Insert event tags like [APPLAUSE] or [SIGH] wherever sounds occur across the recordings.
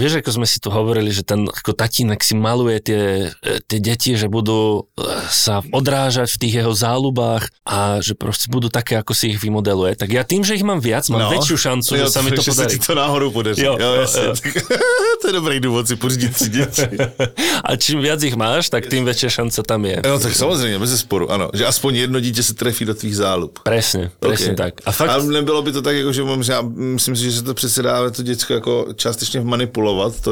Vieš, ako sme si tu hovorili, že ten ako tatínek si maluje tie, e, tie deti, že budú e, sa odrážať v tých jeho záľubách a že proste budú také, ako si ich vymodeluje. Tak ja tým, že ich mám viac, mám no, väčšiu šancu, jo, že sa mi to podarí. Že to náhodou podarí. Jo, jo, jasne. Jo. [LAUGHS] to je dobrý dôvod si pořídiť si deti. [LAUGHS] a čím viac ich máš, tak tým väčšia šanca tam je. No tak samozrejme, bez sporu, áno. Že aspoň jedno dieťa sa trefí do tvých záľub. Presne, presne okay. tak. A, fakt... a nebylo by to tak, jako, že mám, že myslím si, že sa to přece dá to děcko jako částečne manipulovat manipulovať, to,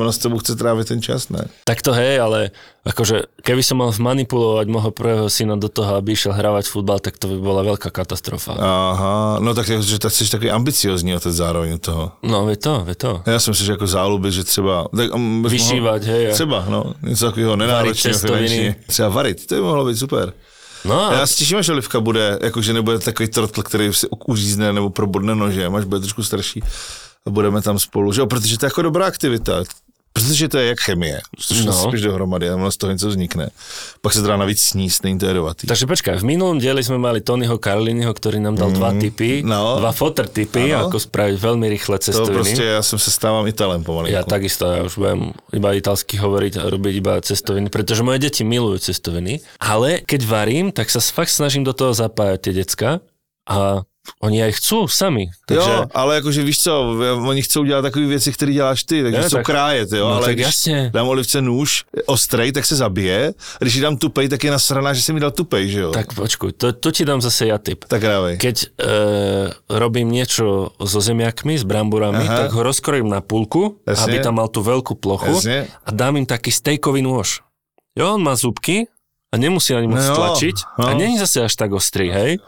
ono s tebou chce tráviť ten čas, ne? Tak to hej, ale akože keby som mal manipulovať môjho prvého syna do toho, aby išiel hravať futbal, tak to by bola veľká katastrofa. Aha, no tak, že tak jsi takový ambiciozní otec zároveň toho. No, je to, je to. Já si myslím, že jako záľuby, že třeba... Tak, um, Vyšívať, mohol, hej. Třeba, no, něco takového nenáročného finančně. Třeba varit, to by mohlo být super. No. Já si těším, že Livka bude, jakože nebude takový trotl, který si uřízne nebo probodne nože, až bude trošku starší a budeme tam spolu, že jo, protože to je jako dobrá aktivita. Protože to je jak chemie, což no. spíš dohromady a z toho něco vznikne. Pak se dá navíc sníst, není to jedovatý. Takže počkaj, v minulom dieli sme mali Tonyho Karliniho, ktorý nám dal mm, dva tipy, no. dva fotter tipy, ano. ako spraviť veľmi rýchle cestoviny. To proste ja som sa stávam Italem pomalinku. Ja takisto, ja už budem iba italsky hovoriť a robiť iba cestoviny, pretože moje deti milujú cestoviny, ale keď varím, tak sa fakt snažím do toho zapájať tie decka a Oni aj chcú sami. Takže... Jo, ale akože víš co, oni chcou dělat takové věci, které děláš ty, takže ja, chcou tak, krájet, jo, no, ale tak když jasně. dám olivce nůž ostrej, tak se zabije, když ji dám tupej, tak je nasraná, že jsem mi dal tupej, že jo. Tak počkuj, to, to ti dám zase ja tip. Tak rávej. Keď e, robím niečo so zemiakmi, s bramborami, Aha. tak ho rozkrojím na Jasne. aby tam mal tú veľkú plochu Jasne. a dám im taký stejkový nôž. Jo, on má zúbky, a nemusí ani moc no, tlačiť no. a není zase až tak ostrý, hej.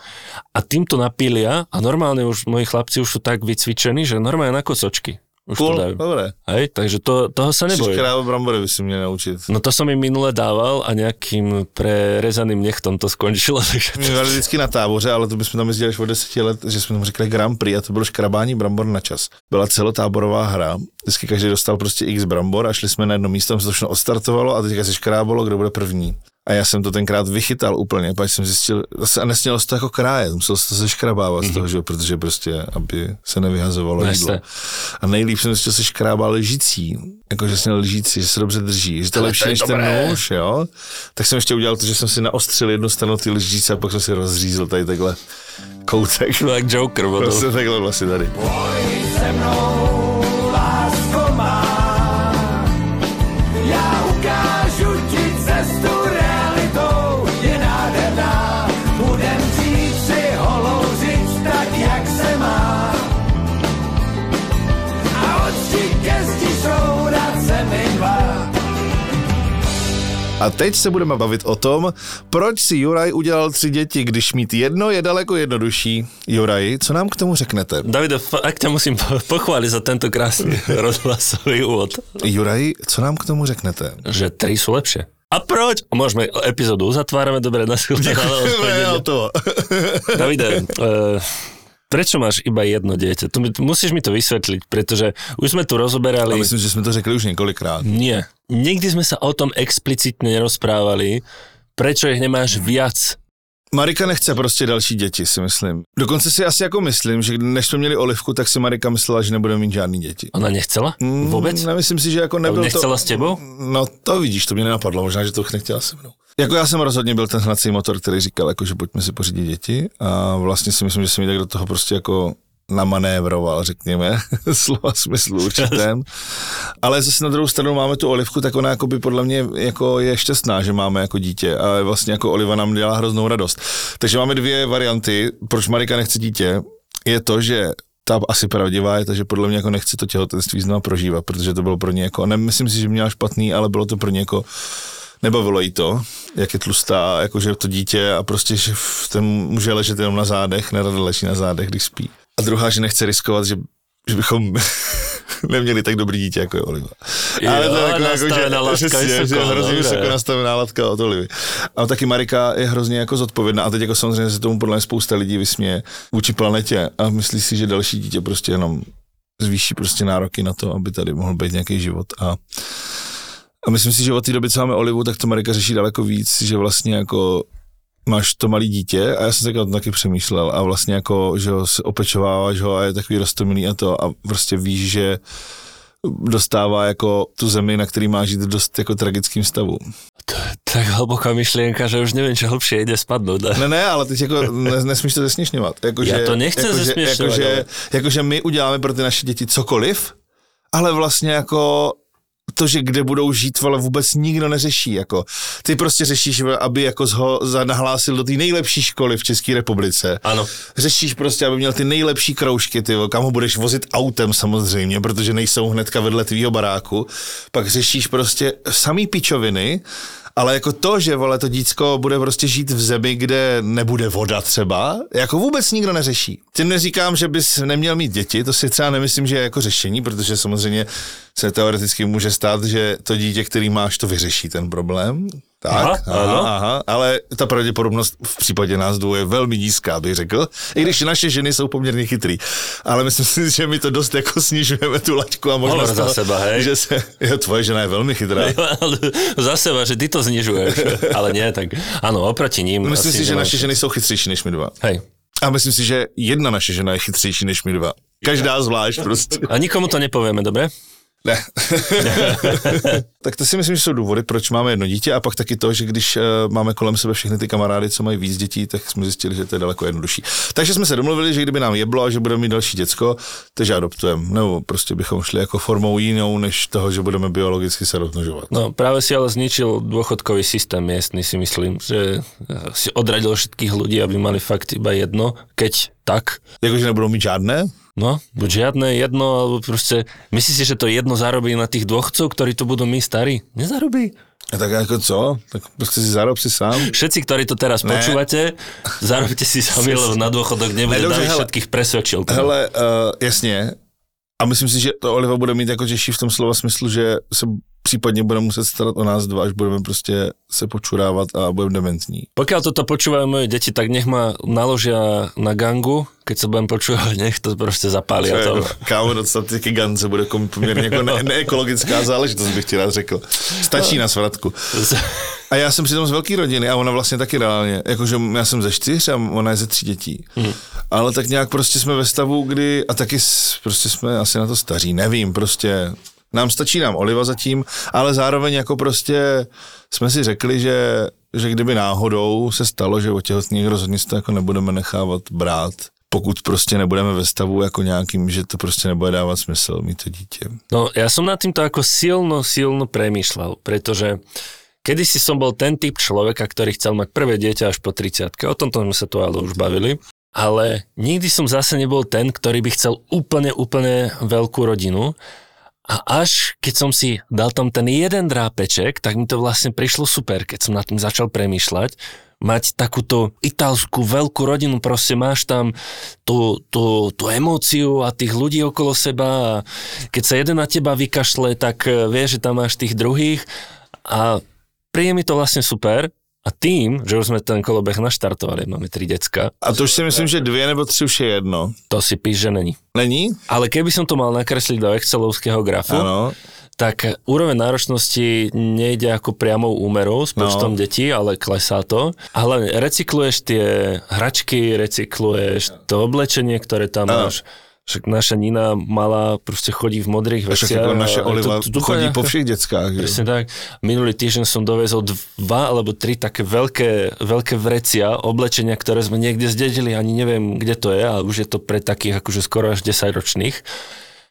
A týmto napília a normálne už moji chlapci už sú tak vycvičení, že normálne na kosočky. Už cool, to dajú. dobre. Hej, takže to, toho sa nebojím. Čiže brambory by si mne naučiť. No to som im minule dával a nejakým prerezaným nechtom to skončilo. [LAUGHS] My mali vždycky na táboře, ale to bychom tam jezdili až od 10 let, že jsme tam řekli Grand Prix a to bylo škrabání brambor na čas. Byla celotáborová hra, vždycky každý dostal prostě x brambor a šli jsme na jedno místo, tam se to všechno ostartovalo a teďka se škrábalo, kdo bude první. A já jsem to tenkrát vychytal úplně, pak jsem zjistil, a nesmělo se to jako krájet, musel se to seškrabávat mm-hmm. z toho, mhm. že, protože prostě, aby se nevyhazovalo Neste. jídlo. A nejlíp jsem zjistil, že se škrábá lžící, jakože jsem lžící, že se dobře drží, že to je lepší než ten nůž, jo. Tak jsem ještě udělal to, že jsem si naostřil jednu stranu ty lžíce a pak jsem si rozřízl tady takhle koutek. No jak Joker, Prostě takhle vlastně tady. Pojď se mnou A teď se budeme bavit o tom, proč si Juraj udělal tři děti, když mít jedno je daleko jednodušší. Juraj, co nám k tomu řeknete? Davide, ak ťa musím pochváliť za tento krásny [LAUGHS] rozhlasový úvod. Juraj, co nám k tomu řeknete? Že tri sú lepšie. A proč? Môžeme epizódu uzatvárame, dobre, na Ďakujeme, [LAUGHS] to. Davide, uh, [LAUGHS] Prečo máš iba jedno dieťa? To musíš mi to vysvetliť, pretože už sme tu rozoberali... A myslím, že sme to řekli už niekoľkokrát. Nie. Nikdy sme sa o tom explicitne nerozprávali. Prečo ich nemáš viac? Marika nechce prostě další děti, si myslím. Dokonce si asi jako myslím, že než jsme měli Olivku, tak si Marika myslela, že nebudeme mít žádný děti. Ona nechcela? Vůbec? Mm, nemyslím si, že jako nebyl nechcela to... s tebou? No to vidíš, to mě nenapadlo, možná, že to nechtěla se mnou. Jako já jsem rozhodně byl ten hnací motor, který říkal, jako, že pojďme si pořídit děti a vlastně si myslím, že jsem mi tak do toho prostě jako namanévroval, řekněme, [LAUGHS] slova smyslu určitém. Ale zase na druhou stranu máme tu Olivku, tak ona jako by podle mě jako je šťastná, že máme jako dítě a vlastně jako Oliva nám dělá hroznou radost. Takže máme dvě varianty, proč Marika nechce dítě. Je to, že ta asi pravdivá je to, že podle mě jako nechce to těhotenství znovu prožívat, protože to bylo pro ně jako, nemyslím si, že měla špatný, ale bylo to pro ně jako nebavilo jí to, jak je tlustá, jakože to dítě a prostě, že ten může ležet jenom na zádech, nerada leží na zádech, když spí. A druhá, že nechce riskovat, že, že bychom [LAUGHS] neměli tak dobrý dítě, jako je Oliva. Jo, Ale to je jako, jako že, latka, že, že hrozně vysoko nastavená latka od Olivy. A taky Marika je hrozně jako zodpovědná a teď jako samozřejmě se tomu podle mě spousta lidí vysměje vůči planetě a myslí si, že další dítě prostě jenom zvýší prostě nároky na to, aby tady mohl být nějaký život a a myslím si, že od té doby, co máme Olivu, tak to Marika řeší daleko víc, že vlastně jako máš to malé dítě a já jsem se o taky přemýšlel a vlastně jako, že ho se opečováváš ho a je takový rostomilý a to a prostě víš, že dostává jako tu zemi, na který má žít dost jako tragickým stavu. To je tak hlboká myšlienka, že už nevím, čo hlbšie ide spadnout. Ne? Ne, ne, ale teď jako ne, nesmíš to zesměšňovat. Jako, Já to nechci jako, zesměšňovat. Jako, že, jako, že my uděláme pro ty naše děti cokoliv, ale vlastně jako to, že kde budou žít, ale vůbec nikdo neřeší. Jako. Ty prostě řešíš, aby jako ho nahlásil do té nejlepší školy v České republice. Ano. Řešíš prostě, aby měl ty nejlepší kroužky, ty, kam ho budeš vozit autem samozřejmě, protože nejsou hnedka vedle tvýho baráku. Pak řešíš prostě samý pičoviny ale jako to, že vole to dítsko bude prostě žít v zemi, kde nebude voda třeba, jako vůbec nikdo neřeší. Tím neříkám, že bys neměl mít děti, to si třeba nemyslím, že je jako řešení, protože samozřejmě se teoreticky může stát, že to dítě, který máš, to vyřeší ten problém. Tak, aha, aha, aha, ale ta pravděpodobnost v případě nás dvou je velmi nízká, bych řekl, i když naše ženy jsou poměrně chytrý. Ale myslím si, že my to dost jako snižujeme tu laťku a možná za seba, hej. že se, jo, tvoje žena je velmi chytrá. [LAUGHS] za seba, že ty to znižuješ, [LAUGHS] ale nie, tak ano, oproti ním. Myslím si, že naše ženy jsou chytřejší než my dva. Hej. A myslím si, že jedna naše žena je chytřejší než my dva. Každá zvlášť prostě. A nikomu to nepovieme, dobre? Ne. [LAUGHS] tak to si myslím, že jsou důvody, proč máme jedno dítě a pak taky to, že když uh, máme kolem sebe všechny ty kamarády, co mají víc dětí, tak jsme zjistili, že to je daleko jednodušší. Takže jsme se domluvili, že kdyby nám jeblo a že budeme mít další děcko, takže adoptujeme. Nebo prostě bychom šli jako formou jinou, než toho, že budeme biologicky se rozmnožovat. No právě si ale zničil dôchodkový systém miestny, si myslím, že si odradil všetkých ľudí, aby mali fakt iba jedno, keď tak. Jakože nebudou mít žádné? No, buď žiadne jedno, alebo proste, myslíš si, že to jedno zarobí na tých dôchodcov, ktorí to budú my starí? Nezarobí. A tak ako co? Tak proste si zarob si sám. Všetci, ktorí to teraz ne. počúvate, zarobte si sami, lebo na dôchodok nebude ne, všetkých presvedčil. Hele, uh, jasně. A myslím si, že to Oliva bude mít jako těžší v tom slova smyslu, že se případně budeme muset starat o nás dva, až budeme prostě se počurávat a budeme dementní. Pokiaľ toto počúvajú moje deti, tak nech ma naložia na gangu, keď sa budem počúvať, [LAUGHS] nech to prostě zapálí. A to... Kámo, dostat taky gance bude poměrně jako ne- neekologická záležitost, bych ti rád řekl. Stačí na svratku. [LAUGHS] A já jsem přitom z velké rodiny a ona vlastně taky reálně, jakože já jsem ze čtyř a ona je ze tří dětí. Hmm. Ale tak nějak prostě jsme ve stavu, kdy, a taky prostě jsme asi na to staří, nevím, prostě nám stačí nám oliva zatím, ale zároveň jako prostě jsme si řekli, že, že kdyby náhodou se stalo, že otěhotní rozhodně to jako nebudeme nechávat brát, pokud prostě nebudeme ve stavu jako nějakým, že to prostě nebude dávat smysl mít to dítě. No, já jsem nad týmto jako silno, silno premýšľal, pretože Kedysi som bol ten typ človeka, ktorý chcel mať prvé dieťa až po 30 O tomto sme sa tu ale už bavili. Ale nikdy som zase nebol ten, ktorý by chcel úplne, úplne veľkú rodinu. A až keď som si dal tam ten jeden drápeček, tak mi to vlastne prišlo super, keď som nad tým začal premýšľať. Mať takúto italskú veľkú rodinu, proste máš tam tú, tú, tú emóciu a tých ľudí okolo seba a keď sa jeden na teba vykašle, tak eh, vieš, že tam máš tých druhých a príde mi to vlastne super a tým, že už sme ten kolobeh naštartovali, máme tri decka. A to už si myslím, že dvě nebo tři už je jedno. To si píš, že není. Není? Ale keby som to mal nakresliť do excelovského grafu, ano. tak úroveň náročnosti nejde ako priamou úmerou s počtom no. detí, ale klesá to. A hlavne recykluješ tie hračky, recykluješ to oblečenie, ktoré tam ano. máš však naša Nina mala, proste chodí v modrých veciach. Však naša Oliva to, to, chodí po všech deckách. Presne tak. Minulý týždeň som dovezol dva alebo tri také veľké, veľké vrecia, oblečenia, ktoré sme niekde zdedili, ani neviem, kde to je, ale už je to pre takých akože skoro až 10 ročných.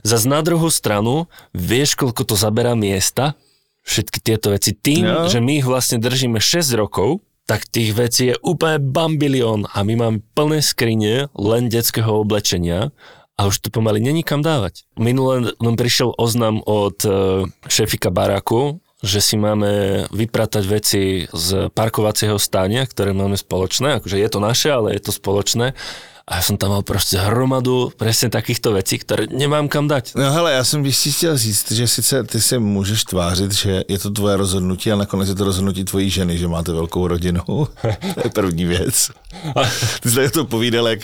Zas na druhú stranu, vieš, koľko to zaberá miesta, všetky tieto veci. Tým, no. že my ich vlastne držíme 6 rokov, tak tých vecí je úplne bambilión a my máme plné skrine len detského oblečenia a už to pomaly není kam dávať. Minule nám prišiel oznam od uh, šefika baráku že si máme vypratať veci z parkovacieho stánia, ktoré máme spoločné, akože je to naše, ale je to spoločné a som tam mal prostě hromadu presne takýchto vecí, ktoré nemám kam dať. No hele, já jsem bych si chtěl říct, že sice ty se můžeš tvářit, že je to tvoje rozhodnutí, ale nakonec je to rozhodnutí tvojí ženy, že máte velkou rodinu. [LAUGHS] to je první věc. [LAUGHS] Ty jsi to povídal, jak,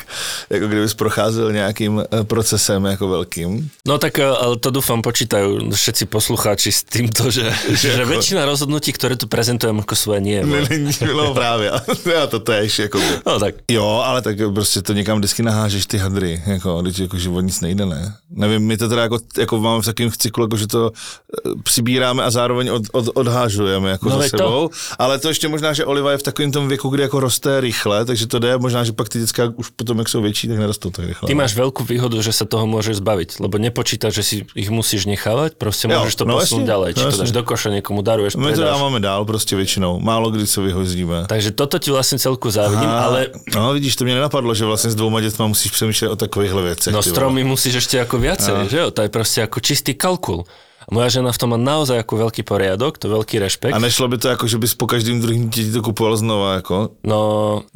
jako kdybys procházel nějakým eh, procesem jako velkým. No tak eh, ale to dúfam počítajú všetci poslucháči s týmto, že, [LAUGHS] že, že väčšina rozhodnutí, ktoré tu prezentujem ako svoje nie. Ne, ne, no právě, a to, to je ještě jako... No tak. Jo, ale tak prostě to někam někam vždycky nahážeš ty hadry, jako, když jako život nic nejde, ne? Nevím, my to teda jako, jako máme v takovém cyklu, jako, že to eh, přibíráme a zároveň od, od, odhážujeme jako no, za sebou, to... ale to ještě možná, že Oliva je v takovém tom věku, kdy jako roste rychle, takže to jde, možná, že pak ty děcka už potom, jak jsou větší, tak nerostou tak rychle. Ty máš velkou výhodu, že se toho můžeš zbavit, lebo nepočítáš, že si ich musíš nechávat, prostě jo, můžeš to no, posunout ďalej, či no, to dáš do koše, někomu daruješ, My to dáváme dál prostě většinou, málo kdy se vyhozíme. Takže toto ti vlastně celku závidím, Aha, ale... No vidíš, to mě nenapadlo, že vlastně s dvouma dětma musíš přemýšľať o takovýchhle věcech. No stromy musíš ešte ako viacej, no. že jo? To je proste ako čistý kalkul. Moja žena v tom má naozaj ako veľký poriadok, to veľký rešpekt. A nešlo by to ako, že bys po každým druhým dieťati to kupoval znova ako? No,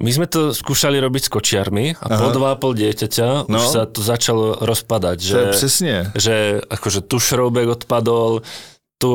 my sme to skúšali robiť s kočiarmi a Aha. po dva a pol dieťaťa no. už sa to začalo rozpadať. Že, to je přesne. Že akože tu šroubek odpadol, tu,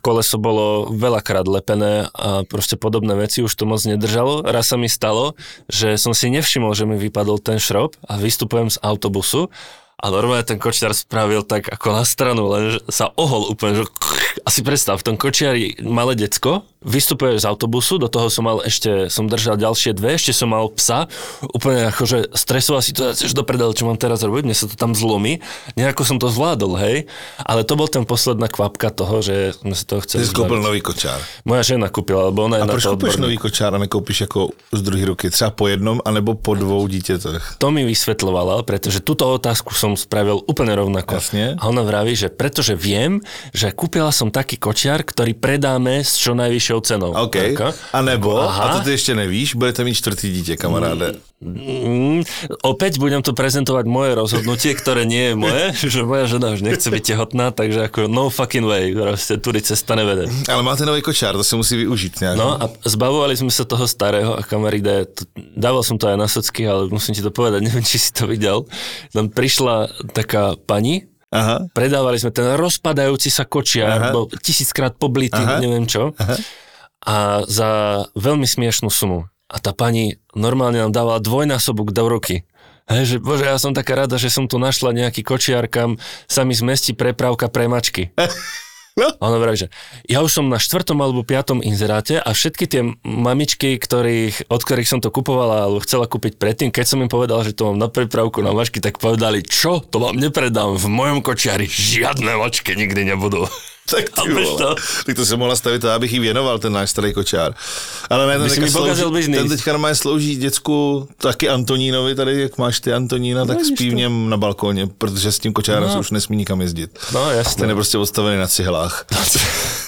koleso bolo veľakrát lepené a proste podobné veci už to moc nedržalo. Raz sa mi stalo, že som si nevšimol, že mi vypadol ten šrob a vystupujem z autobusu a normálne ten kočiar spravil tak ako na stranu, len sa ohol úplne, že [LAUGHS] asi predstav, v tom kočiari malé decko, vystupuješ z autobusu, do toho som mal ešte, som držal ďalšie dve, ešte som mal psa, úplne akože stresová situácia, že do predel, čo mám teraz robiť, mne sa to tam zlomí, nejako som to zvládol, hej, ale to bol ten posledná kvapka toho, že sme sa toho chceli Ty kúpil nový kočár. Moja žena kúpila, lebo ona je a na to kúpiš nový kočár a nekúpiš ako z druhej ruky, třeba po jednom, anebo po dvou dítětech? To mi vysvetľovala, pretože túto otázku som spravil úplne rovnako. Jasne. A ona vraví, že pretože viem, že kúpila som taký kočiar, ktorý predáme s čo najvyššou cenou. OK. Ako? A nebo, Aha. a to ty ešte nevíš, budete mít čtvrtý dítě, kamaráde. Mm, opäť budem tu prezentovať moje rozhodnutie, ktoré nie je moje, [LAUGHS] že moja žena už nechce byť tehotná, takže ako no fucking way, proste tudy cesta nevede. Ale máte nový kočár, to sa musí využiť nejak. No a zbavovali sme sa toho starého a kamaride, dával som to aj na socky, ale musím ti to povedať, neviem, či si to videl. Tam prišla taká pani, Aha. predávali sme ten rozpadajúci sa kočiar, bol tisíckrát poblitý, Aha. neviem čo. Aha a za veľmi smiešnú sumu. A tá pani normálne nám dávala dvojnásobok do ruky. Hej, že bože, ja som taká rada, že som tu našla nejaký kočiar, kam sa mi zmestí prepravka pre mačky. [LAUGHS] No. A vraví, že ja už som na štvrtom alebo piatom inzeráte a všetky tie mamičky, ktorých, od ktorých som to kupovala alebo chcela kúpiť predtým, keď som im povedal, že to mám na prepravku na mačky, tak povedali, čo, to vám nepredám, v mojom kočiari žiadne mačky nikdy nebudú. Tak ty to? Tak to se mohla stavit to, abych jí věnoval ten náš starý kočár. Ale ne, ten, teďka slouží, ten teďka normálně slouží děcku taky Antonínovi, tady jak máš ty Antonína, no, tak spí v něm na balkóně, protože s tím kočárem no. se už nesmí nikam jezdit. No jasně. Ten je prostě odstavený na cihlách. [LAUGHS]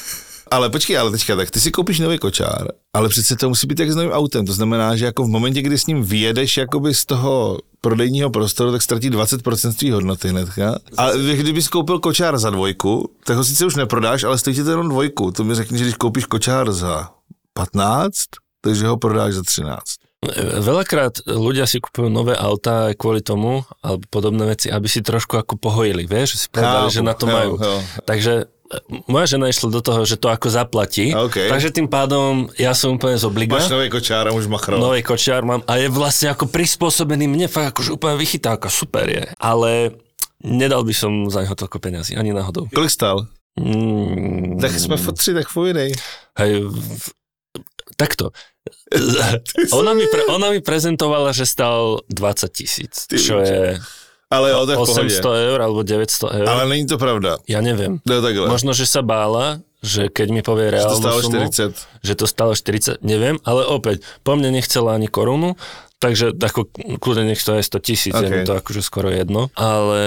Ale počkej, ale teďka tak, ty si koupíš nový kočár, ale přece to musí být jak s novým autem. To znamená, že jako v momentě, kdy s ním vyjedeš jakoby z toho prodejního prostoru, tak ztratí 20% svý hodnoty hnedka. A kdybys koupil kočár za dvojku, tak ho sice už neprodáš, ale stojí ti to jenom dvojku. To mi řekni, že když koupíš kočár za 15, takže ho prodáš za 13. Veľakrát ľudia si kupujú nové autá kvôli tomu, alebo podobné veci, aby si trošku ako pohojili, vieš, že si povedali, že na to majú. Takže moja žena išla do toho, že to ako zaplatí, okay. takže tým pádom ja som úplne z obliga. Máš nový kočár a už machrov. Nový kočár mám a je vlastne ako prispôsobený mne, fakt akože úplne vychytávka, super je. Ale nedal by som za neho toľko peniazy, ani náhodou. Kolik stál? Mm, tak sme fotři, tak povidej. Hej, takto. [LAUGHS] ona, mi pre, ona mi prezentovala, že stal 20 tisíc, čo je... Ale o, 800 eur alebo 900 eur. Ale není to pravda. Ja neviem. No, takhle. Možno, že sa bála, že keď mi povie reálnu že to stalo sumu, 40. že to stalo 40, neviem, ale opäť, po mne nechcela ani korunu, takže ako kľudne nech to je 100 tisíc, okay. je to akože skoro jedno. Ale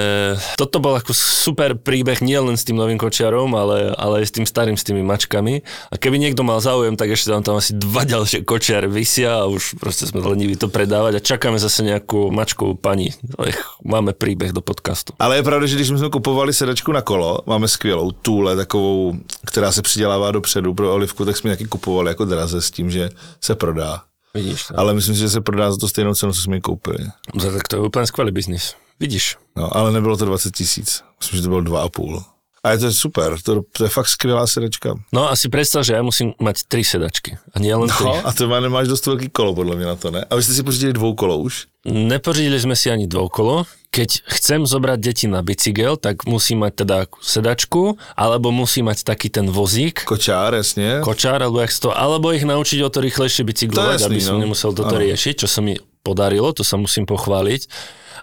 toto bol ako super príbeh nie len s tým novým kočiarom, ale, ale aj s tým starým, s tými mačkami. A keby niekto mal záujem, tak ešte tam, tam asi dva [LAUGHS] ďalšie kočiare vysia a už proste sme leniví to predávať a čakáme zase nejakú mačkovú pani. Ech, máme príbeh do podcastu. Ale je pravda, že když jsme kupovali sedačku na kolo, máme skvělou túle, takovou, která se přidělává dopředu pro olivku, tak jsme taky kupovali jako draze s tím, že se prodá. Vidíš to. Ale myslím si, že se prodá za to stejnou cenu, co jsme ji koupili. No, tak to je úplně skvělý biznis. Vidíš. No, ale nebylo to 20 tisíc. Myslím, že to bylo 2,5. A je to super, to, to je fakt skvělá sedačka. No a si predstav, že ja musím mať tri sedačky. A nie len tri. No, a to má, nemáš dost velký kolo, podle mě na to, ne? A vy jste si pořídili kolo už? Nepořídili sme si ani kolo. Keď chcem zobrať deti na bicykel, tak musím mať teda sedačku, alebo musím mať taký ten vozík. Kočár, jasne. Kočár, alebo jak to, alebo ich naučiť o to rýchlejšie bicyklovať, aby som no. nemusel toto ano. riešiť, čo sa mi podarilo, to sa musím pochváliť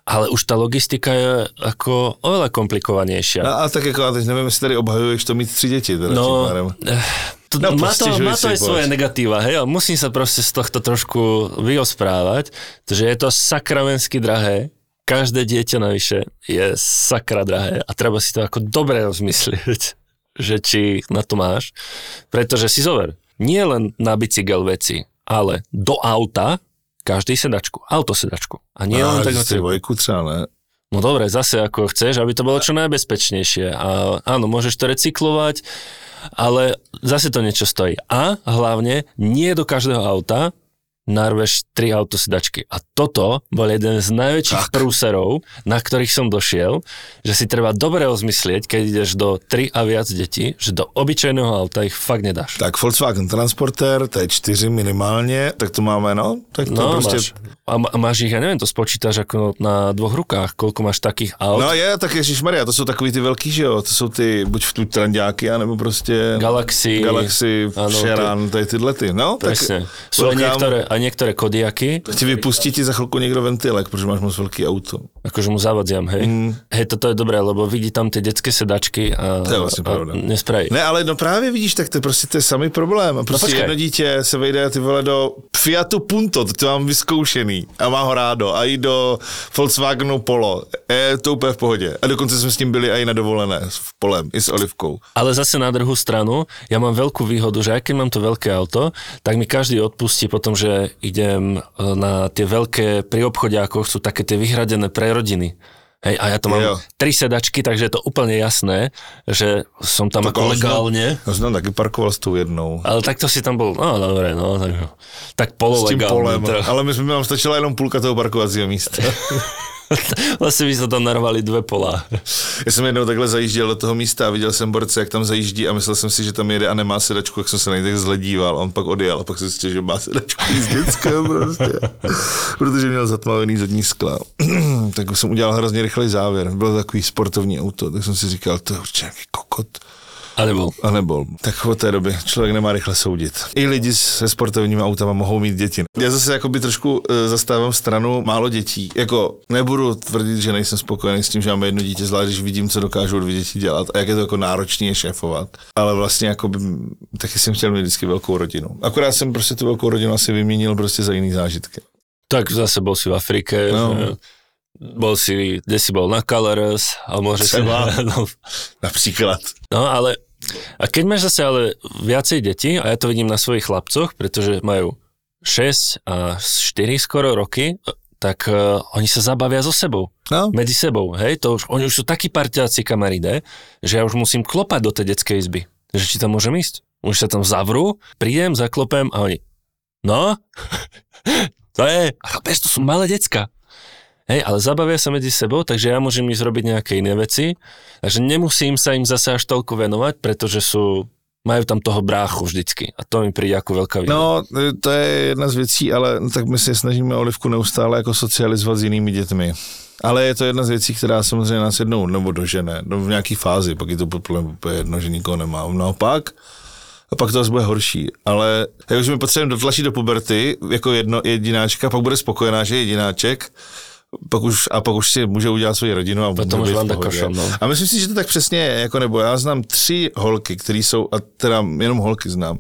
ale už ta logistika je jako oveľa komplikovanější. A, a tak jako, a teď nevím, jestli tady obhajuješ to mít tři děti. Teda no, eh, to, no, má to, má to aj svoje negatíva, hej, ale musím sa proste z tohto trošku vyosprávať, že je to sakramensky drahé, každé dieťa navyše je sakra drahé a treba si to ako dobre rozmyslieť, [LAUGHS] že či na to máš, pretože si zover, nie len na bicykel veci, ale do auta každý sedačku, autosedačku. A nie len tak... Dvojku třeba, ne? No dobre, zase ako chceš, aby to bolo čo najbezpečnejšie. A áno, môžeš to recyklovať, ale zase to niečo stojí. A hlavne nie do každého auta narveš tri autosedačky. A toto bol jeden z najväčších tak. prúserov, na ktorých som došiel, že si treba dobre rozmyslieť, keď ideš do tri a viac detí, že do obyčajného auta ich fakt nedáš. Tak Volkswagen Transporter, to je 4 minimálne, tak to máme, no? Tak to no, proste... máš. A, a máš ich, ja neviem, to spočítaš ako na dvoch rukách, koľko máš takých aut. No je, tak Maria, to sú takový ty veľký, že jo, to sú ty, buď v tu trendiáky, anebo proste... Galaxy. Galaxy, Sharan, ty... tyhle ty, no? Presne. Tak sú niektoré, aj niektoré Kodiaky. Ti vypustí ti za chvíľku niekto ventilek, pretože máš moc veľký auto. Akože mu zavadziam, hej. Mm. Hej, toto je dobré, lebo vidí tam tie detské sedačky a, to je vlastně pravda. nespraví. Ne, ale no právě vidíš, tak to je prostě to je samý problém. A prostě no, jedno dítě se vejde ty vole do Fiatu Punto, to mám vyzkoušený a má ho rádo. A i do Volkswagenu Polo. Je to úplně v pohodě. A dokonce jsme s tím byli i na dovolené v polem, i s Olivkou. Ale zase na druhou stranu, ja mám veľkú výhodu, že aj keď mám to veľké auto, tak mi každý odpustí potom, že idem e, na tie veľké pri ako sú také tie vyhradené pre rodiny. Hej, a ja to mám jo. tri sedačky, takže je to úplne jasné, že som tam tak ako legálne. Som tam taky parkoval s tou jednou. Ale takto si tam bol, no dobre, no, tak, tak pololegálne. Ale my sme nám stačila jenom půlka toho parkovacího místa. [LAUGHS] [LAUGHS] vlastně by se tam narvali dvě pola. Já jsem jednou takhle zajížděl do toho místa a viděl jsem borce, jak tam zajíždí a myslel jsem si, že tam jede a nemá sedačku, jak jsem se na tak zledíval. On pak odjel a pak se zjistil, že má sedačku z dětského prostě. Protože měl zatmavený zadní skla. [CLEARS THROAT] tak jsem udělal hrozně rychlý závěr. Bylo takový sportovní auto, tak jsem si říkal, to je určitě kokot. A nebol. A nebol. Tak od té doby člověk nemá rychle soudit. I lidi se sportovními autama mohou mít děti. Já zase jakoby trošku e, zastávám stranu málo dětí. Jako nebudu tvrdit, že nejsem spokojený s tím, že máme jedno dítě, zvlášť když vidím, co dokážou dvě děti dělat a jak je to jako náročný je šéfovat. Ale vlastně jakoby, taky jsem chtěl mít vždycky velkou rodinu. Akorát jsem prostě tu velkou rodinu asi vyměnil prostě za jiný zážitky. Tak zase bol si v Afrike, no. že bol si, kde si bol na Colors a môže Třeba, si... [LAUGHS] No, například. No ale a keď máš zase ale viacej detí, a ja to vidím na svojich chlapcoch, pretože majú 6 a 4 skoro roky, tak uh, oni sa zabavia so sebou. No. Medzi sebou, hej, to už, oni už sú takí partiaci kamaride, že ja už musím klopať do tej detskej izby. Že či tam môžem ísť? Už sa tam zavrú, prídem, zaklopem a oni, no, [LAUGHS] to je, a chápeš, to sú malé decka. Hej, ale zabavia sa medzi sebou, takže ja môžem ísť robiť nejaké iné veci. Takže nemusím sa im zase až toľko venovať, pretože sú majú tam toho bráchu vždycky a to mi príde ako veľká výhoda. No, to je jedna z věcí, ale tak my se snažíme Olivku neustále jako socializovat s jinými dětmi. Ale je to jedna z věcí, která samozřejmě nás jednou nebo dožene, no v nějaký fázi, pak je to úplně jedno, že nikoho nemá. Naopak, a pak to zase bude horší. Ale jak už mi potřebujeme dotlačit do puberty jako jedno jedináčka, pak bude spokojená, že je jedináček, pak už, a pak už si může udělat svoji rodinu a Potom už vám košem, no. A myslím si, že to tak přesně je, jako nebo já znám tři holky, které jsou, a teda jenom holky znám,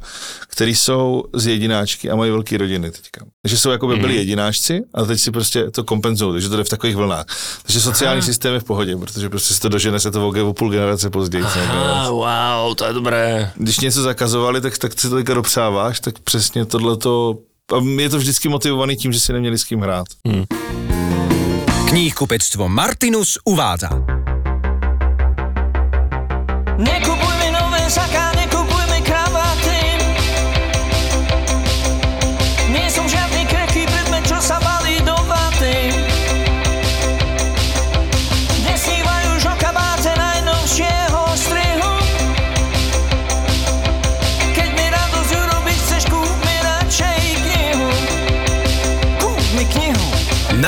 které jsou z jedináčky a mají velké rodiny teďka. Že jsou jako by byli mm. jedináčci a teď si prostě to kompenzují, takže to jde v takových vlnách. Takže sociální Aha. systém je v pohodě, protože prostě se to dožene se to o půl generace později. Aha, wow, to je dobré. Když něco zakazovali, tak, tak si to teďka dopřáváš, tak přesně tohle to a je to vždycky motivovaný tím, že si neměli s kým hrát. Hmm. Knihkupectvo Martinus uvádza. Nekupujme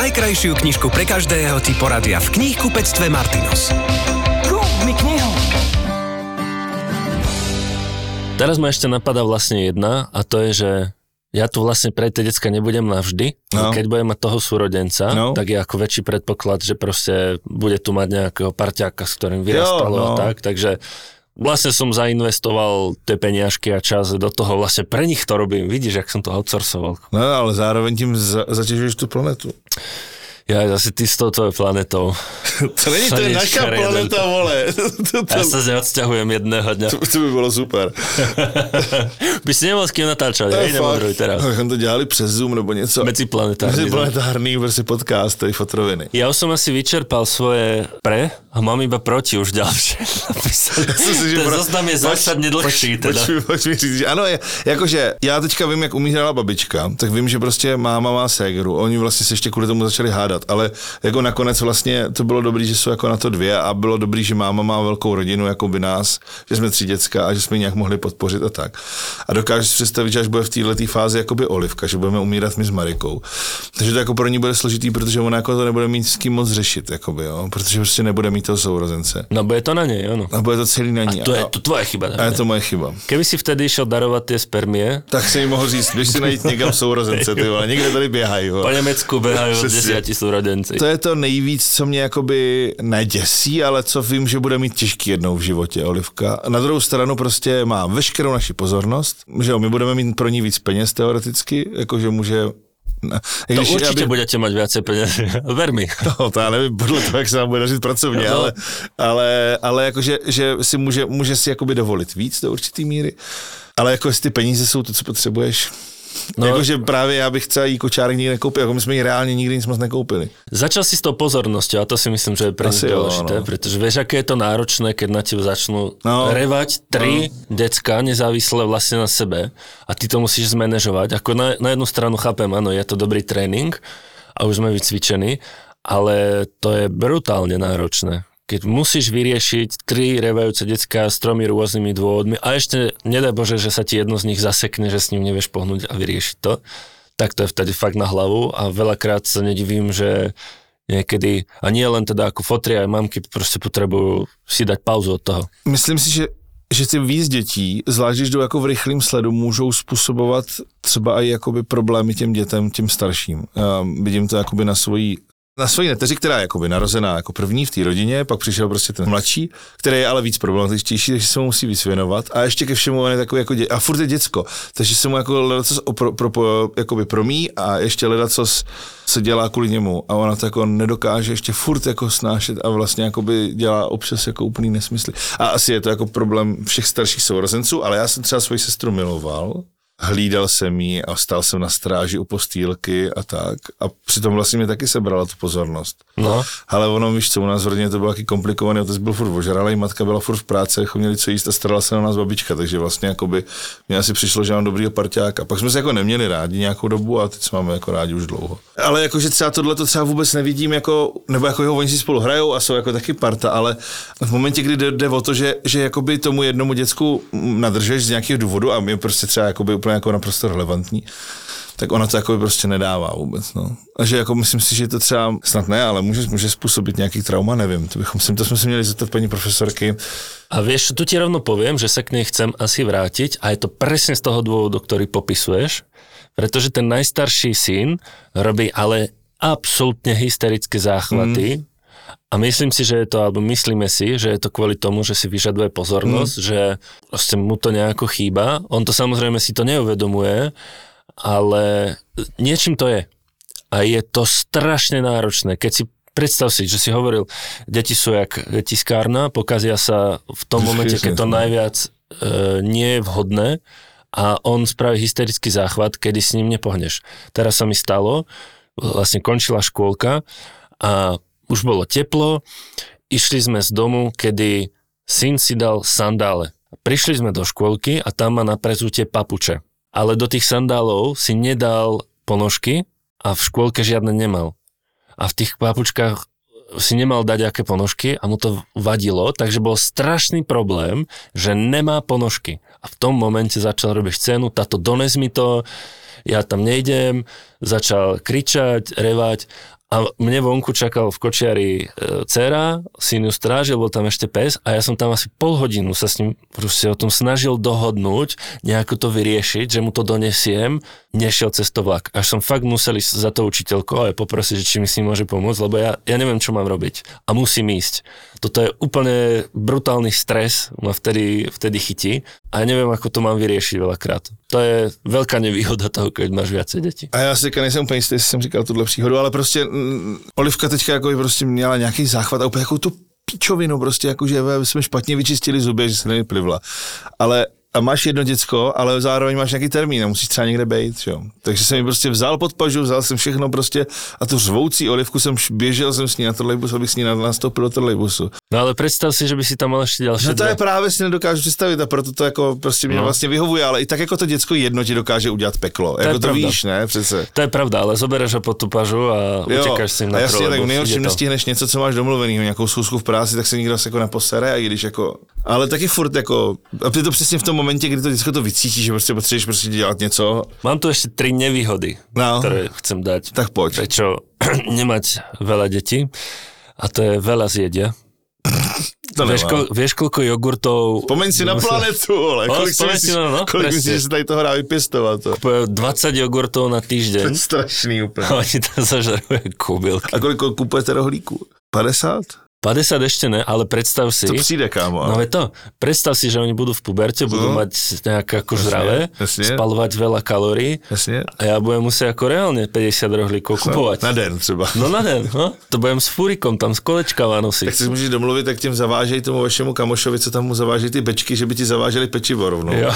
Najkrajšiu knižku pre každého ti poradia v knihkupectve Martinus. Kúp mi knihu. Teraz ma ešte napadá vlastne jedna a to je, že ja tu vlastne pre tie decka nebudem navždy. No. Keď budem mať toho súrodenca, no. tak je ako väčší predpoklad, že proste bude tu mať nejakého parťáka, s ktorým vyrastalo jo, no. a tak. Takže vlastne som zainvestoval tie peniažky a čas do toho, vlastne pre nich to robím. Vidíš, jak som to outsourcoval. No ale zároveň tým zaťažuješ tú planetu. Ja zase ty s touto planetou. [LAUGHS] to není, to je naša planeta, vole. [LAUGHS] to, to, ja sa neodsťahujem jedného dňa. To, to by bylo super. [LAUGHS] by si nemohl s kým natáčať, hej, nemodruj teraz. Abychom to dělali přes Zoom nebo něco. Medziplanetárny. Medziplanetárny prostě podcast, tej fotroviny. Ja už som asi vyčerpal svoje pre a mám iba proti už ďalšie Ten zoznam je zásadne dlhší. Teda. Poč, poč, poč říct, ano, je, jakože já teďka vím, jak umírala babička, tak vím, že prostě máma má ségru. Oni vlastně se ještě kvůli tomu začali hádat dělat, ale jako nakonec vlastně to bylo dobrý, že jsou jako na to dvě a bylo dobrý, že máma má velkou rodinu, jako by nás, že jsme tři děcka a že jsme nějak mohli podpořit a tak. A dokážu si představit, že až bude v této fázi jakoby Olivka, že budeme umírat my s Marikou. Takže to jako pro ní bude složitý, protože ona jako to nebude mít s kým moc řešit, jakoby, jo? protože prostě nebude mít toho sourozence. No bude to na něj, ano. A bude to celý na ní. A to je to tvoje chyba. Ne? A je to moje chyba. Keby si vtedy šel darovat ty spermie, tak si mi mohl říct, když si najít někam sourozence, ty vole, někde tady běhají. Po Německu běhají 10 sourozenci. To je to nejvíc, co mě jakoby neděsí, ale co vím, že bude mít těžký jednou v životě Olivka. Na druhou stranu prostě má veškerou naši pozornost, že jo, my budeme mít pro ní víc peněz teoreticky, jakože může No, to když, určite aby... budete mať viacej peniazy, [LAUGHS] ver mi. No, to ja nevím, podľa toho, jak sa vám bude dařiť pracovne, no. ale, ale, ale akože, že si může, může si jakoby dovolit víc do určitý míry. Ale jako jestli peníze jsou to, co potřebuješ, No, Jakože právě já bych celý kočárek nikdy nekoupil, jako my jsme ji reálně nikdy nic moc nekoupili. Začal si s tou pozornosťou a to si myslím, že je pre nich dôležité, no. pretože vieš, aké je to náročné, keď na teba začnú no, revať tri no. decka nezávislé vlastne na sebe a ty to musíš zmanéžovať. Ako na, na jednu stranu chápem, áno, je to dobrý tréning a už sme vycvičení, ale to je brutálne náročné keď musíš vyriešiť tri revajúce decka s tromi rôznymi dôvodmi a ešte nedaj Bože, že sa ti jedno z nich zasekne, že s ním nevieš pohnúť a vyriešiť to, tak to je vtedy fakt na hlavu a veľakrát sa nedivím, že niekedy, a nie len teda ako fotry, aj mamky proste potrebujú si dať pauzu od toho. Myslím si, že že ty víc dětí, zvlášť když jdou jako v rychlém sledu, můžou způsobovat třeba i jakoby problémy těm dětem, těm starším. Já vidím to jakoby na svojí na svoji neteři, která je jakoby narozená jako první v té rodině, pak přišel prostě ten mladší, který je ale víc problematičtější, takže se mu musí víc věnovat. A ještě ke všemu on je takový jako dě, a furt je děcko, takže se mu jako co pro, pro, promí a ještě co se dělá kvůli němu a ona to jako nedokáže ještě furt jako snášet a vlastně jakoby dělá občas jako úplný nesmysly. A asi je to jako problém všech starších sourozenců, ale já jsem třeba svoji sestru miloval, hlídal jsem ji a stál jsem na stráži u postýlky a tak. A přitom vlastně mě taky sebrala tu pozornost. No. Ale ono, víš co, u nás v rodině to bylo taky komplikované, otec byl furt ožralý, matka byla furt v práci, jako měli co jíst a starala se na nás babička, takže vlastně jakoby mě asi přišlo, že mám dobrýho parťáka. Pak jsme se jako neměli rádi nějakou dobu a teď se máme jako rádi už dlouho. Ale jakože třeba tohle to třeba vůbec nevidím jako, nebo jako jo, oni si spolu hrajou a jsou jako taky parta, ale v momentě, kdy jde, jde o to, že, že jakoby tomu jednomu děcku nadržeš z nějakého důvodu a mě prostě třeba jakoby úplně jako naprosto relevantní, tak ona to jako prostě nedává vůbec. No. A že jako myslím si, že to třeba, snad ne, ale může, může způsobit nějaký trauma, nevím. To, bychom to jsme si měli zeptat paní profesorky. A vieš, tu ti rovno poviem, že sa k nej chcem asi vrátiť a je to presne z toho dôvodu, ktorý popisuješ, pretože ten najstarší syn robí ale absolútne hysterické záchvaty. Mm. A myslím si, že je to, alebo myslíme si, že je to kvôli tomu, že si vyžaduje pozornosť, mm. že vlastne mu to nejako chýba. On to samozrejme si to neuvedomuje, ale niečím to je. A je to strašne náročné. Keď si predstav si, že si hovoril, deti sú jak tiskárna, pokazia sa v tom momente, keď to najviac e, nie je vhodné a on spraví hysterický záchvat, kedy s ním nepohneš. Teraz sa mi stalo, vlastne končila škôlka a už bolo teplo, išli sme z domu, kedy syn si dal sandále. Prišli sme do škôlky a tam má na prezutie papuče. Ale do tých sandálov si nedal ponožky a v škôlke žiadne nemal a v tých papučkách si nemal dať aké ponožky a mu to vadilo, takže bol strašný problém, že nemá ponožky. A v tom momente začal robiť scénu, táto dones mi to, ja tam nejdem, začal kričať, revať a mne vonku čakal v kočiari e, dcera, syn ju strážil, bol tam ešte pes a ja som tam asi pol hodinu sa s ním proste o tom snažil dohodnúť, nejako to vyriešiť, že mu to donesiem, nešiel cez to vlak. Až som fakt musel ísť za to učiteľko a poprosiť, že či mi s ním môže pomôcť, lebo ja, ja neviem, čo mám robiť a musím ísť. Toto je úplne brutálny stres, ma vtedy, vtedy chytí a ja neviem, ako to mám vyriešiť veľakrát. To je veľká nevýhoda toho, keď máš viacej detí. A já si nejsem úplně jistý, jestli jsem říkal tuhle příhodu, ale prostě Olivka teďka jako prostě měla nějaký záchvat a úplně tu píčovinu prostě, jako že jsme špatně vyčistili zuby, že se nevyplivla. Ale a máš jedno děcko, ale zároveň máš nějaký termín a musíš třeba někde být, jo. Takže jsem mi prostě vzal pod pažu, vzal jsem všechno prostě a tu řvoucí olivku jsem běžel jsem s ní na trolejbus, abych s ní nastoupil do trolejbusu. No ale představ si, že by si tam mal ještě další. No to je právě si nedokážu představit a proto to jako prostě mě no. vlastně vyhovuje, ale i tak jako to děcko jedno ti dokáže udělat peklo. To jako to pravda. víš, ne, přece. To je pravda, ale zobereš ho pod tu pažu a jo, utěkáš si na a jasně, tak nejhorším nestihneš něco, co máš domluvený, nějakou schůzku v práci, tak se nikdo jako neposere a i když jako, ale taky furt jako, a to přesně v tom momentě, kdy to děcko to vycíti, že prostě potřebuješ prostě dělat něco. Mám tu ještě tři nevýhody, no. které chcem dať. Tak pojď. Prečo [CLEARS THROAT] nemať veľa detí a to je veľa zjedia. [LAUGHS] To vieš, ko, vieš, koľko jogurtov... Spomeň si na planetu, ale [LAUGHS] no, kolik, si myslíš, no, no, kolik myslíš, že tady toho dá vypestovať to? 20 jogurtov na týždeň. To je strašný úplne. [LAUGHS] Oni tam zažarujú kúbilky. A koľko kúpujete rohlíku? 50? 50 ešte ne, ale predstav si... To přijde, kámo. No je to. Predstav si, že oni budú v puberte, budú no. mať nejaké ako zdravé, spalovať veľa kalórií jasne. a ja budem musieť ako reálne 50 rohlíkov no, kupovať. Na den třeba. No na den, no. To budem s fúrikom tam z kolečka nosiť. Tak si můžeš domluvit, tak tím zavážej tomu vašemu kamošovi, co tam mu zaváží ty bečky, že by ti zaváželi pečivo rovnou. Jo.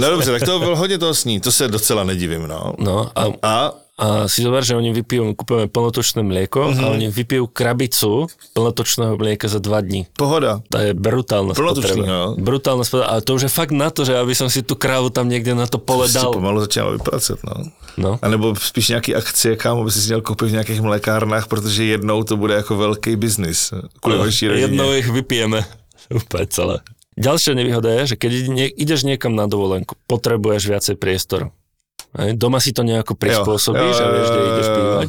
no dobře, tak to bylo hodně toho sní, to se docela nedivím, no. No a, a a si zober, že oni vypijú, kúpime plnotočné mlieko uh-huh. a mhm. oni vypijú krabicu plnotočného mlieka za dva dní. Pohoda. To je brutálna spotreba. No. Brutálna spotreba. Ale to už je fakt na to, že aby som si tú krávu tam niekde na to pole dal. Si pomalu začínal vyprácet, no. no. A nebo spíš nějaký akcie, kam by si měl koupit v nějakých mlékárnách, protože jednou to bude jako velký biznis. No, jednou ich vypijeme. [LAUGHS] Úplne celé. Ďalšia nevýhoda je, že keď ideš niekam na dovolenku, potrebuješ viacej priestoru. Doma si to nejako prispôsobíš jo, jo, jo, a vieš, kde ideš bývať.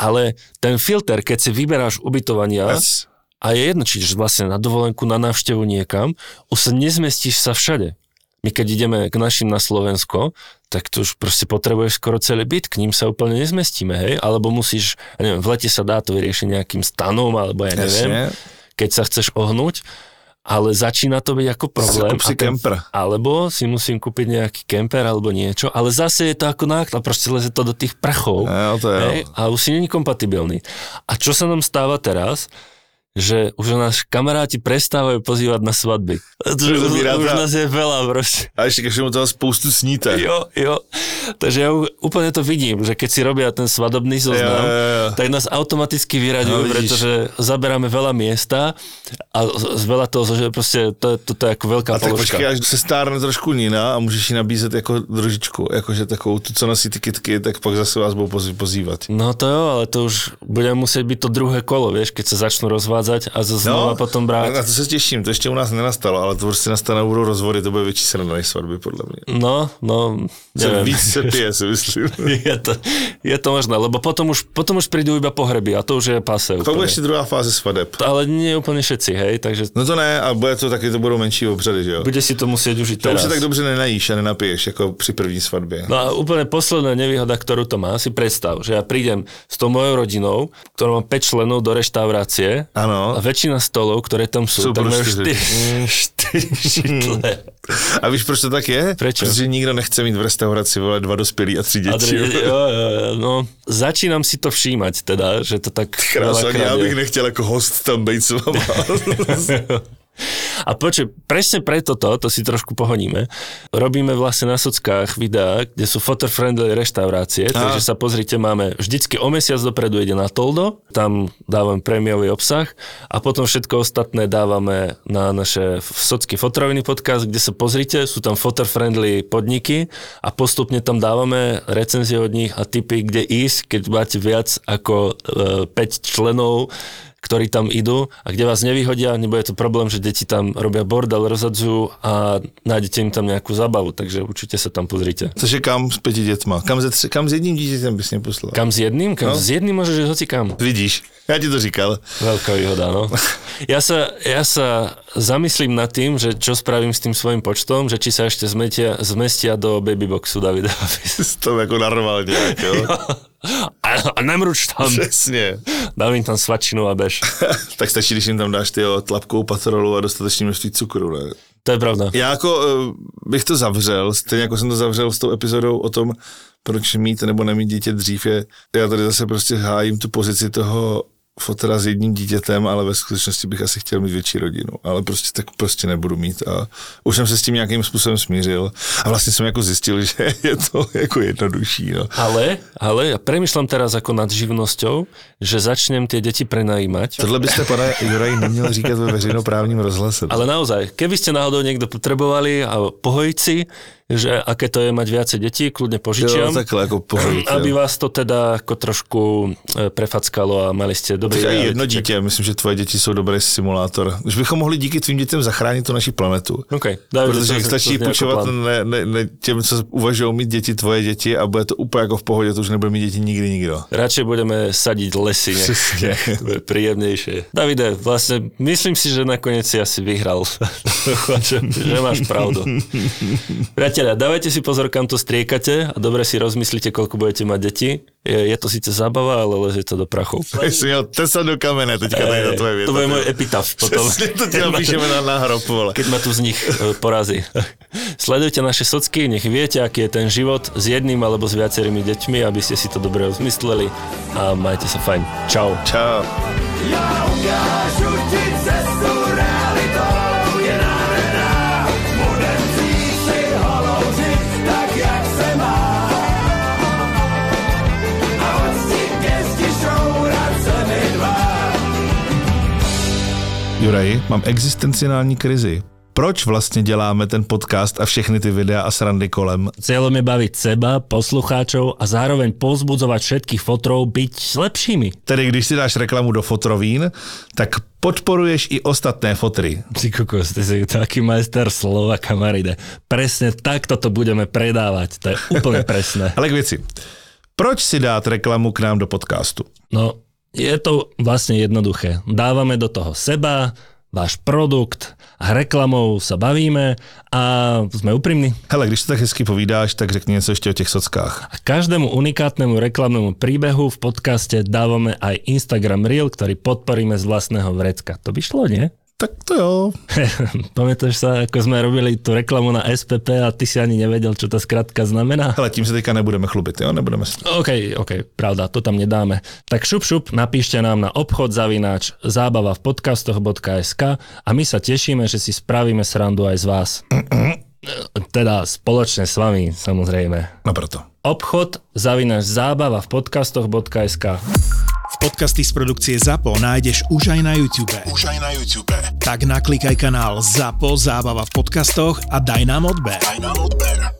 Ale ten filter, keď si vyberáš ubytovania, yes. a je jedno, či ideš vlastne na dovolenku, na návštevu niekam, už sa nezmestíš sa všade. My keď ideme k našim na Slovensko, tak tu už proste potrebuješ skoro celý byt, k ním sa úplne nezmestíme, hej? Alebo musíš, ja neviem, v lete sa dá to vyriešiť nejakým stanom, alebo ja neviem, Jasne. keď sa chceš ohnúť, ale začína to byť ako problém. Si ten, alebo si musím kúpiť nejaký kemper alebo niečo, ale zase je to ako náklad, proste leze to do tých prachov ja, to je, hej, a už si není kompatibilný. A čo sa nám stáva teraz? Že už nás kamaráti prestávajú pozývať na svadby. Už, už, už nás je veľa proste. A ešte keď mu toho spoustu sníte. Jo, jo. Takže ja úplne to vidím, že keď si robia ten svadobný zoznam, ja, ja, ja. tak nás automaticky vyraďujú, no, pretože zaberáme veľa miesta a z veľa toho, že proste to, to, to je ako veľká a položka. A tak počkej, až se stárne trošku Nina a můžeš ji nabízet jako družičku, jakože takovou tu, co nosí ty kitky, tak pak zase vás budú pozývať. No to jo, ale to už bude musieť byť to druhé kolo, vieš, keď sa začnú rozvádzať rozvádzať a znova no, potom brát. Na to se těším, to ještě u nás nenastalo, ale to prostě nastane, budou rozvody, to bude větší sranda než svatby, podle mě. No, no, neviem. Víc se pije, [LAUGHS] si myslím. je, to, je to možné, lebo potom už, potom už prídu iba pohreby a to už je pase. To bude ještě druhá fáze svadeb. Ale nie úplně všetci, hej, takže... No to ne, a bude to taky, to budou menší obřady, že jo? Bude si to muset užít to teraz. už se tak dobře nenajíš a nenapiješ, jako při první svatbě. No a úplně posledná nevýhoda, kterou to má, si představ, že já prídem s tou mojou rodinou, ktorá má 5 členov do reštaurácie ano. A väčšina stolov, ktoré tam sú, sú tak majú 4, 4 šitle. A víš, proč to tak je? Prečo? Protože nikdo nechce mít v restauraci vole, dva dospělí a tři děti. A jo, jo, no, [LAUGHS] začínám si to všímať teda, že to tak Krásne, já bych nechtěl jako host tam být s vama. [LAUGHS] A počuj, presne preto to, to si trošku pohodíme, robíme vlastne na sockách videá, kde sú photo-friendly reštaurácie, a. takže sa pozrite, máme vždycky o mesiac dopredu ide na Toldo, tam dávam prémiový obsah a potom všetko ostatné dávame na naše socky fotroviny podcast, kde sa pozrite, sú tam photo-friendly podniky a postupne tam dávame recenzie od nich a tipy, kde ísť, keď máte viac ako e, 5 členov ktorí tam idú a kde vás nevyhodia, nebude to problém, že deti tam robia bordel, rozhodzujú a nájdete im tam nejakú zábavu, takže určite sa tam pozrite. Cože kam s pěti dětma? Kam, ze, kam s jedním dítětem bys mě poslal? Kam s jedným? Kam? No? S jedným môžeš hoci kam. Vidíš, ja ti to říkal. Veľká výhoda, no. Ja sa, ja sa zamyslím nad tým, že čo spravím s tým svojim počtom, že či sa ešte zmetia, zmestia do babyboxu Davida. [LAUGHS] to ako normálne, jo? [LAUGHS] A, a nemruč tam. Přesně. Dám jim tam svačinu a bež. [LAUGHS] tak stačí, když jim tam dáš ty tlapkou patrolu a dostatečně množství cukru, ne? To je pravda. Já jako uh, bych to zavřel, stejně jako jsem to zavřel s tou epizodou o tom, proč mít nebo nemít dítě dřív je, já tady zase prostě hájím tu pozici toho fotera s jedním dítětem, ale ve skutečnosti bych asi chtěl mít větší rodinu, ale prostě tak prostě nebudu mít a už jsem se s tím nějakým způsobem smířil a vlastně jsem jako zjistil, [LAUGHS] že je to jako jednodušší. No. Ale, ale ja premyšľam teraz ako nad živnosťou, že začnem tie deti prenajímať. Tohle byste, pane Juraj, neměl říkat ve veřejnoprávním rozhlase. Ale naozaj, keby ste náhodou niekto potrebovali a pohojiť si, že aké to je mať viacej detí, kľudne požičiam. Jo, takhle ako. Aby vás to teda ako trošku e, prefackalo a mali ste dobrý Tak jedno dítě, myslím, že tvoje děti jsou dobrý simulátor. Už bychom mohli díky tvým dětem zachránit tu naši planetu. Okay. Protože jich stačí půjčovat ne, ne, ne, těm, co uvažují mít děti, tvoje děti a bude to úplně jako v pohodě, to už nebude mít děti nikdy nikdo. Radšej budeme sadiť lesy, ne? to bude príjemnejšie. Davide, vlastne myslím si, že nakoniec si asi vyhral. že, že máš pravdu. Priatelia, dávajte si pozor, kam to striekate a dobre si rozmyslíte, koľko budete mať deti. Je, je to síce zábava, ale lezie to do prachu. Si měl tesa do kamene, teďka e, to tvoje To bude môj epitaf potom. To ti napíšeme na, na hrob, vole. Keď ma tu z nich e, porazí. Sledujte naše socky, nech viete, aký je ten život s jedným alebo s viacerými deťmi, aby ste si to dobre rozmysleli a majte sa fajn. Čau. Čau. Ja ukážu ti Juraj, mám existenciální krizi. Proč vlastně děláme ten podcast a všechny ty videa a srandy kolem? Cieľom je baviť seba, poslucháčov a zároveň pozbudzovať všetkých fotrov byť lepšími. Tedy když si dáš reklamu do fotrovín, tak podporuješ i ostatné fotry. Ty kokos, ty si taký majster slova, kamaride. Presne takto to budeme predávať. To je úplne [LAUGHS] presné. Ale k věci. Proč si dát reklamu k nám do podcastu? No, je to vlastne jednoduché. Dávame do toho seba, váš produkt a reklamou sa bavíme a sme úprimní. Hele, když to tak hezky povídáš, tak řekni něco ještě o těch sockách. A každému unikátnemu reklamnému príbehu v podcaste dávame aj Instagram Reel, ktorý podporíme z vlastného vrecka. To by šlo, nie? Tak to jo. [LAUGHS] Pamätáš sa, ako sme robili tú reklamu na SPP a ty si ani nevedel, čo tá skratka znamená? Ale tím sa teďka nebudeme chlubit, jo? Nebudeme. OK, OK, pravda, to tam nedáme. Tak šup, šup, napíšte nám na obchod zavináč zábava v podcastoch.sk a my sa tešíme, že si spravíme srandu aj z vás. [CLEARS THROAT] teda spoločne s vami, samozrejme. No preto. Obchod zavináč zábava v podcastoch.sk Podcasty z produkcie ZAPO nájdeš už aj na YouTube. Už aj na YouTube. Tak naklikaj kanál ZAPO Zábava v podcastoch a daj nám odber. Daj nám odber.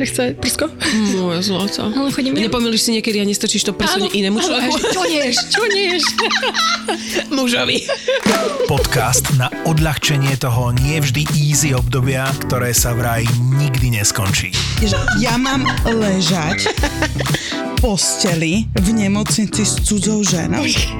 že chce prsko. Moje zlato. Ale chodím ja. Nepomíliš si niekedy a nestrčíš to prso inému človeku? [LAUGHS] Čo nieš? Čo nieš? [LAUGHS] Mužovi. Podcast na odľahčenie toho nevždy easy obdobia, ktoré sa vraj nikdy neskončí. Ja mám ležať posteli v nemocnici s cudzou ženou. [LAUGHS]